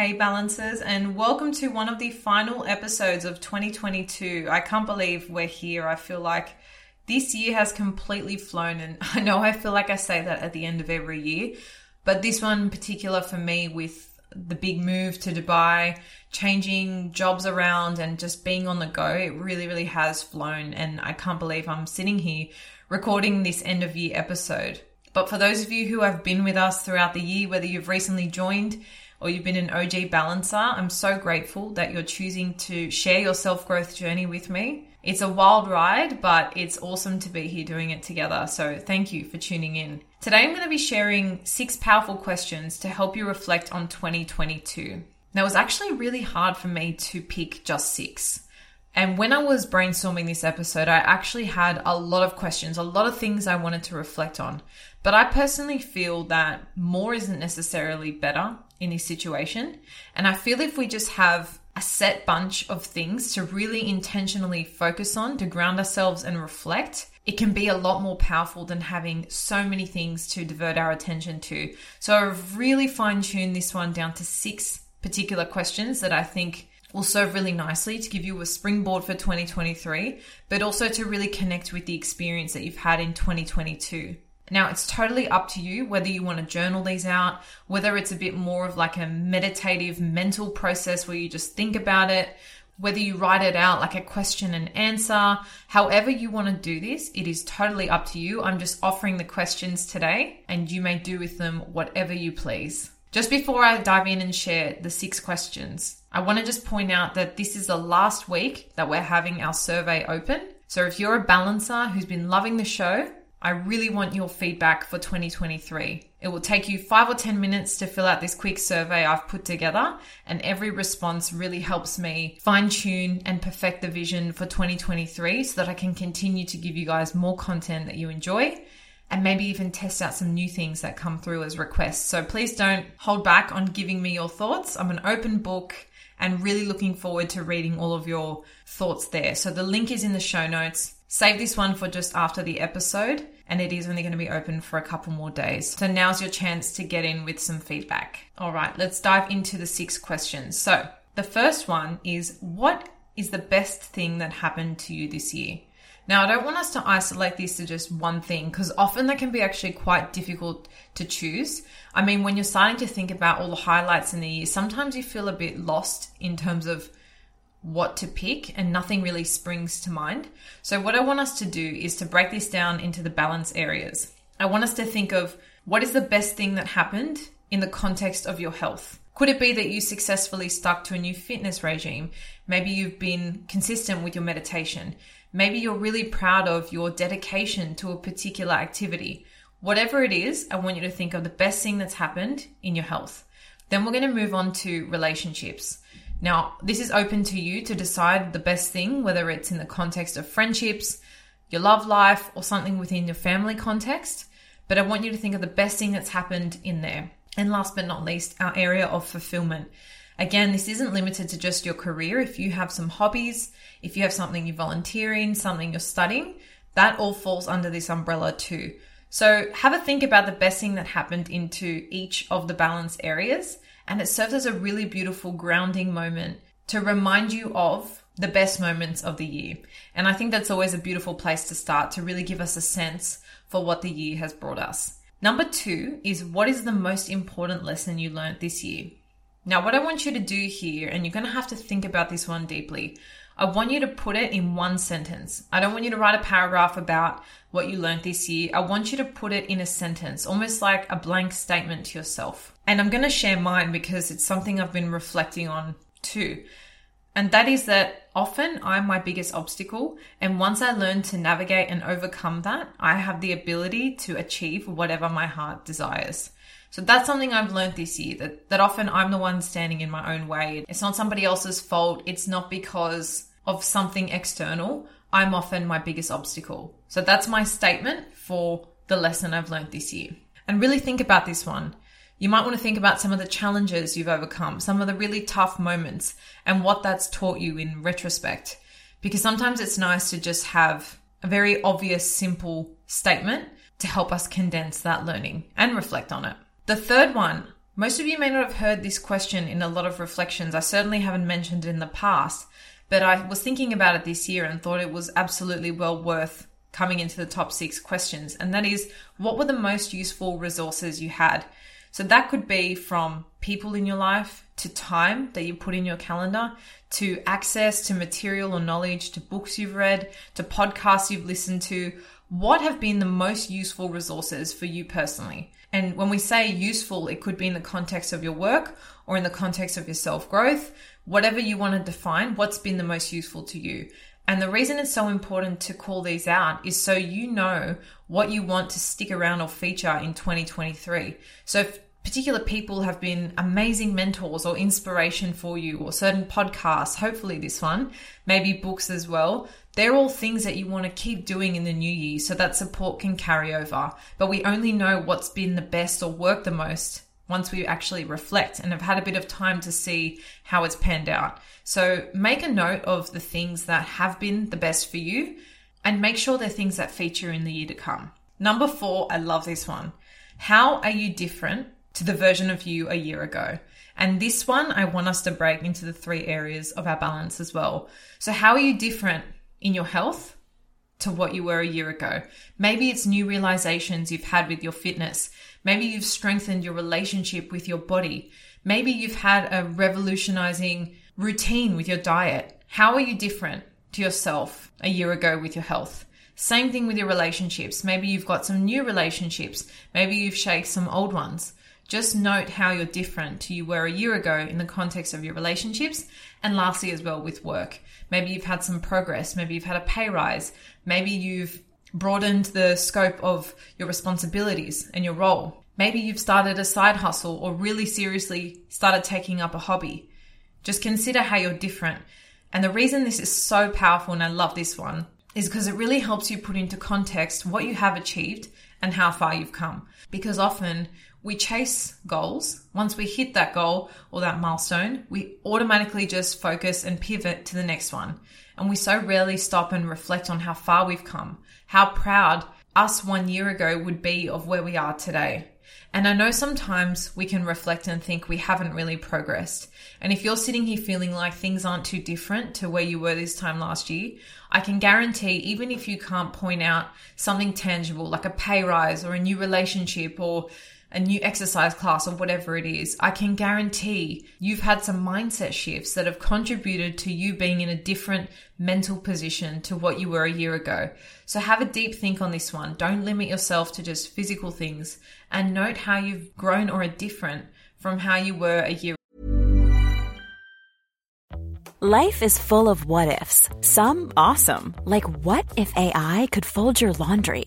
Hey Balancers, and welcome to one of the final episodes of 2022. I can't believe we're here. I feel like this year has completely flown, and I know I feel like I say that at the end of every year, but this one in particular for me with the big move to Dubai, changing jobs around, and just being on the go, it really, really has flown, and I can't believe I'm sitting here recording this end of year episode. But for those of you who have been with us throughout the year, whether you've recently joined, or you've been an OG balancer, I'm so grateful that you're choosing to share your self growth journey with me. It's a wild ride, but it's awesome to be here doing it together. So thank you for tuning in. Today I'm going to be sharing six powerful questions to help you reflect on 2022. Now, it was actually really hard for me to pick just six. And when I was brainstorming this episode, I actually had a lot of questions, a lot of things I wanted to reflect on. But I personally feel that more isn't necessarily better in this situation. And I feel if we just have a set bunch of things to really intentionally focus on, to ground ourselves and reflect, it can be a lot more powerful than having so many things to divert our attention to. So I've really fine tuned this one down to six particular questions that I think will serve really nicely to give you a springboard for 2023, but also to really connect with the experience that you've had in 2022. Now, it's totally up to you whether you want to journal these out, whether it's a bit more of like a meditative mental process where you just think about it, whether you write it out like a question and answer, however you want to do this, it is totally up to you. I'm just offering the questions today and you may do with them whatever you please. Just before I dive in and share the six questions, I want to just point out that this is the last week that we're having our survey open. So if you're a balancer who's been loving the show, I really want your feedback for 2023. It will take you five or 10 minutes to fill out this quick survey I've put together, and every response really helps me fine tune and perfect the vision for 2023 so that I can continue to give you guys more content that you enjoy and maybe even test out some new things that come through as requests. So please don't hold back on giving me your thoughts. I'm an open book and really looking forward to reading all of your thoughts there. So the link is in the show notes. Save this one for just after the episode, and it is only going to be open for a couple more days. So now's your chance to get in with some feedback. All right, let's dive into the six questions. So the first one is What is the best thing that happened to you this year? Now, I don't want us to isolate this to just one thing because often that can be actually quite difficult to choose. I mean, when you're starting to think about all the highlights in the year, sometimes you feel a bit lost in terms of what to pick and nothing really springs to mind. So, what I want us to do is to break this down into the balance areas. I want us to think of what is the best thing that happened in the context of your health. Could it be that you successfully stuck to a new fitness regime? Maybe you've been consistent with your meditation. Maybe you're really proud of your dedication to a particular activity. Whatever it is, I want you to think of the best thing that's happened in your health. Then we're going to move on to relationships. Now, this is open to you to decide the best thing, whether it's in the context of friendships, your love life, or something within your family context. But I want you to think of the best thing that's happened in there. And last but not least, our area of fulfillment. Again, this isn't limited to just your career. If you have some hobbies, if you have something you volunteer in, something you're studying, that all falls under this umbrella too. So have a think about the best thing that happened into each of the balance areas and it serves as a really beautiful grounding moment to remind you of the best moments of the year. And I think that's always a beautiful place to start to really give us a sense for what the year has brought us. Number two is what is the most important lesson you learned this year? Now, what I want you to do here, and you're going to have to think about this one deeply, I want you to put it in one sentence. I don't want you to write a paragraph about what you learned this year. I want you to put it in a sentence, almost like a blank statement to yourself. And I'm going to share mine because it's something I've been reflecting on too. And that is that often I'm my biggest obstacle. And once I learn to navigate and overcome that, I have the ability to achieve whatever my heart desires. So that's something I've learned this year that, that often I'm the one standing in my own way. It's not somebody else's fault. It's not because of something external. I'm often my biggest obstacle. So that's my statement for the lesson I've learned this year. And really think about this one. You might want to think about some of the challenges you've overcome, some of the really tough moments, and what that's taught you in retrospect. Because sometimes it's nice to just have a very obvious, simple statement to help us condense that learning and reflect on it. The third one Most of you may not have heard this question in a lot of reflections. I certainly haven't mentioned it in the past, but I was thinking about it this year and thought it was absolutely well worth coming into the top six questions. And that is, what were the most useful resources you had? So that could be from people in your life to time that you put in your calendar to access to material or knowledge to books you've read to podcasts you've listened to. What have been the most useful resources for you personally? And when we say useful, it could be in the context of your work or in the context of your self growth, whatever you want to define, what's been the most useful to you. And the reason it's so important to call these out is so you know what you want to stick around or feature in 2023. So if particular people have been amazing mentors or inspiration for you, or certain podcasts, hopefully this one, maybe books as well, they're all things that you want to keep doing in the new year so that support can carry over. But we only know what's been the best or worked the most once we actually reflect and have had a bit of time to see how it's panned out. So make a note of the things that have been the best for you and make sure they're things that feature in the year to come. Number four, I love this one. How are you different to the version of you a year ago? And this one, I want us to break into the three areas of our balance as well. So, how are you different in your health to what you were a year ago? Maybe it's new realizations you've had with your fitness. Maybe you've strengthened your relationship with your body. Maybe you've had a revolutionizing routine with your diet. How are you different to yourself a year ago with your health? Same thing with your relationships. Maybe you've got some new relationships. Maybe you've shaked some old ones. Just note how you're different to you were a year ago in the context of your relationships. And lastly, as well with work. Maybe you've had some progress. Maybe you've had a pay rise. Maybe you've broadened the scope of your responsibilities and your role. Maybe you've started a side hustle or really seriously started taking up a hobby. Just consider how you're different. And the reason this is so powerful, and I love this one, is because it really helps you put into context what you have achieved and how far you've come. Because often we chase goals. Once we hit that goal or that milestone, we automatically just focus and pivot to the next one. And we so rarely stop and reflect on how far we've come, how proud us one year ago would be of where we are today. And I know sometimes we can reflect and think we haven't really progressed. And if you're sitting here feeling like things aren't too different to where you were this time last year, I can guarantee, even if you can't point out something tangible like a pay rise or a new relationship or a new exercise class or whatever it is, I can guarantee you've had some mindset shifts that have contributed to you being in a different mental position to what you were a year ago. So have a deep think on this one. Don't limit yourself to just physical things and note how you've grown or are different from how you were a year ago. Life is full of what ifs. Some awesome, like what if AI could fold your laundry?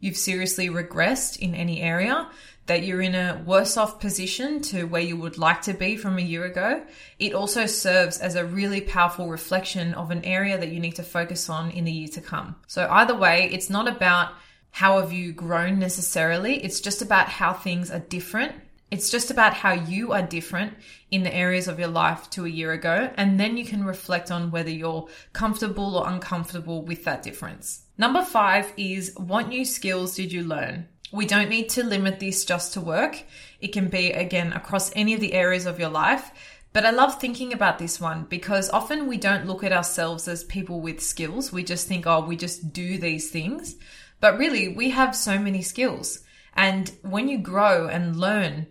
you've seriously regressed in any area, that you're in a worse off position to where you would like to be from a year ago, it also serves as a really powerful reflection of an area that you need to focus on in the year to come. So either way, it's not about how have you grown necessarily. It's just about how things are different. It's just about how you are different in the areas of your life to a year ago. And then you can reflect on whether you're comfortable or uncomfortable with that difference. Number five is what new skills did you learn? We don't need to limit this just to work. It can be, again, across any of the areas of your life. But I love thinking about this one because often we don't look at ourselves as people with skills. We just think, oh, we just do these things. But really, we have so many skills. And when you grow and learn,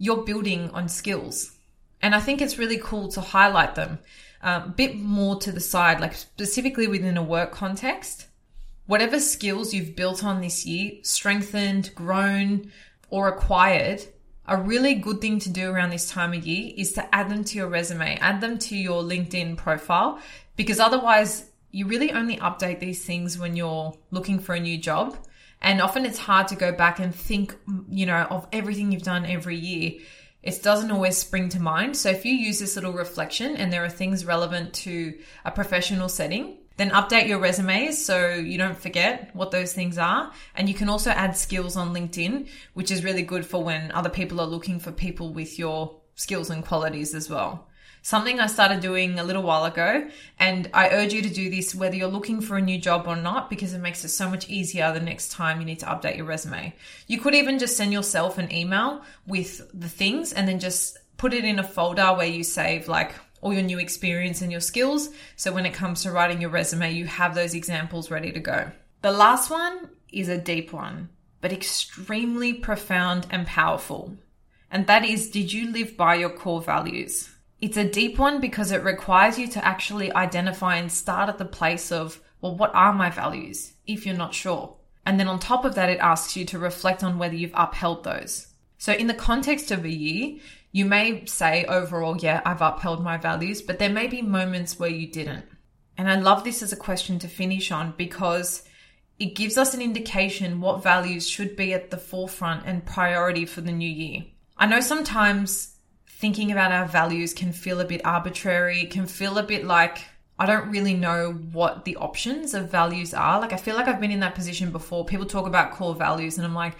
you're building on skills. And I think it's really cool to highlight them a bit more to the side, like specifically within a work context whatever skills you've built on this year, strengthened, grown, or acquired, a really good thing to do around this time of year is to add them to your resume, add them to your LinkedIn profile, because otherwise you really only update these things when you're looking for a new job. And often it's hard to go back and think, you know, of everything you've done every year. it doesn't always spring to mind. So if you use this little reflection and there are things relevant to a professional setting, then update your resumes so you don't forget what those things are. And you can also add skills on LinkedIn, which is really good for when other people are looking for people with your skills and qualities as well. Something I started doing a little while ago, and I urge you to do this whether you're looking for a new job or not, because it makes it so much easier the next time you need to update your resume. You could even just send yourself an email with the things and then just put it in a folder where you save like all your new experience and your skills. So when it comes to writing your resume, you have those examples ready to go. The last one is a deep one, but extremely profound and powerful. And that is, did you live by your core values? It's a deep one because it requires you to actually identify and start at the place of, well, what are my values if you're not sure? And then on top of that, it asks you to reflect on whether you've upheld those. So in the context of a year, you may say overall, yeah, I've upheld my values, but there may be moments where you didn't. And I love this as a question to finish on because it gives us an indication what values should be at the forefront and priority for the new year. I know sometimes thinking about our values can feel a bit arbitrary, can feel a bit like I don't really know what the options of values are. Like I feel like I've been in that position before. People talk about core values and I'm like,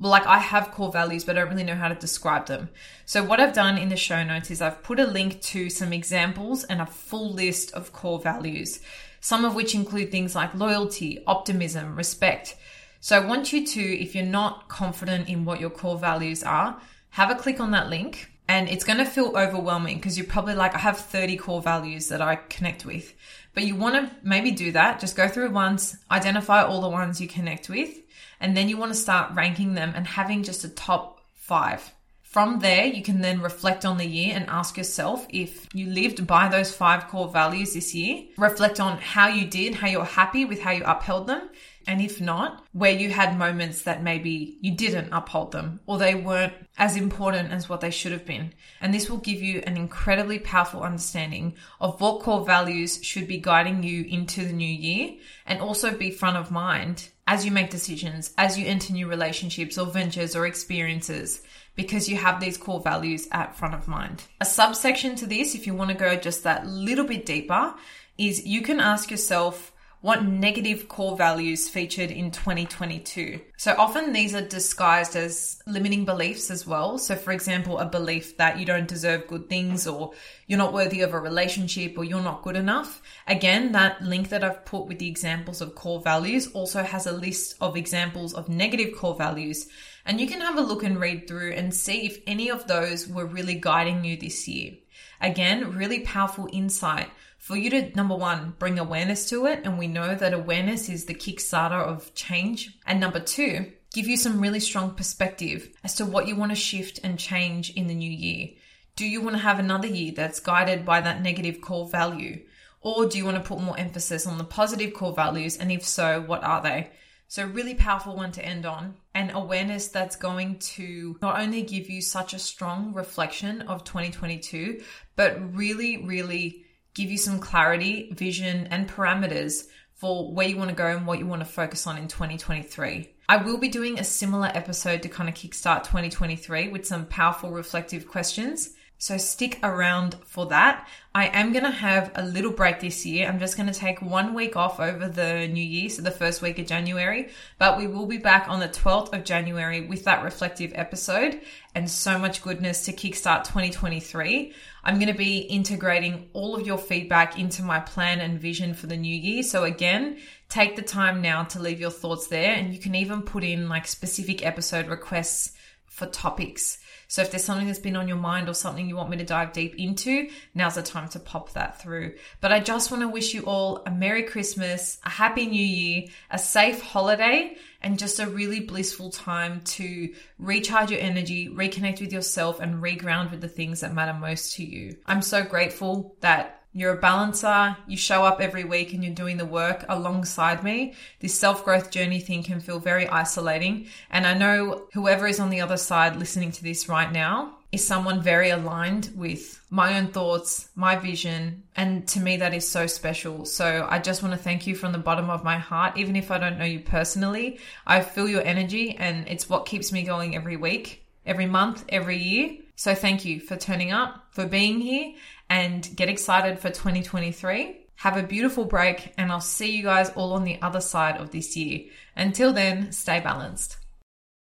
like I have core values, but I don't really know how to describe them. So what I've done in the show notes is I've put a link to some examples and a full list of core values, some of which include things like loyalty, optimism, respect. So I want you to, if you're not confident in what your core values are, have a click on that link and it's going to feel overwhelming because you're probably like, I have 30 core values that I connect with. But you want to maybe do that. Just go through once, identify all the ones you connect with, and then you want to start ranking them and having just a top five. From there, you can then reflect on the year and ask yourself if you lived by those five core values this year. Reflect on how you did, how you're happy with how you upheld them, and if not, where you had moments that maybe you didn't uphold them or they weren't as important as what they should have been. And this will give you an incredibly powerful understanding of what core values should be guiding you into the new year and also be front of mind as you make decisions, as you enter new relationships or ventures or experiences because you have these core values at front of mind. A subsection to this, if you want to go just that little bit deeper, is you can ask yourself, what negative core values featured in 2022. So often these are disguised as limiting beliefs as well. So, for example, a belief that you don't deserve good things or you're not worthy of a relationship or you're not good enough. Again, that link that I've put with the examples of core values also has a list of examples of negative core values. And you can have a look and read through and see if any of those were really guiding you this year. Again, really powerful insight for you to number one bring awareness to it and we know that awareness is the kickstarter of change. And number two give you some really strong perspective as to what you want to shift and change in the new year. Do you want to have another year that's guided by that negative core value? Or do you want to put more emphasis on the positive core values? And if so what are they? So, really powerful one to end on, and awareness that's going to not only give you such a strong reflection of 2022, but really, really give you some clarity, vision, and parameters for where you want to go and what you want to focus on in 2023. I will be doing a similar episode to kind of kickstart 2023 with some powerful reflective questions. So stick around for that. I am going to have a little break this year. I'm just going to take one week off over the new year, so the first week of January, but we will be back on the 12th of January with that reflective episode and so much goodness to kickstart 2023. I'm going to be integrating all of your feedback into my plan and vision for the new year. So again, take the time now to leave your thoughts there and you can even put in like specific episode requests for topics. So if there's something that's been on your mind or something you want me to dive deep into, now's the time to pop that through. But I just want to wish you all a Merry Christmas, a Happy New Year, a safe holiday, and just a really blissful time to recharge your energy, reconnect with yourself, and reground with the things that matter most to you. I'm so grateful that you're a balancer, you show up every week and you're doing the work alongside me. This self growth journey thing can feel very isolating. And I know whoever is on the other side listening to this right now is someone very aligned with my own thoughts, my vision. And to me, that is so special. So I just want to thank you from the bottom of my heart. Even if I don't know you personally, I feel your energy and it's what keeps me going every week, every month, every year. So thank you for turning up, for being here, and get excited for 2023. Have a beautiful break, and I'll see you guys all on the other side of this year. Until then, stay balanced.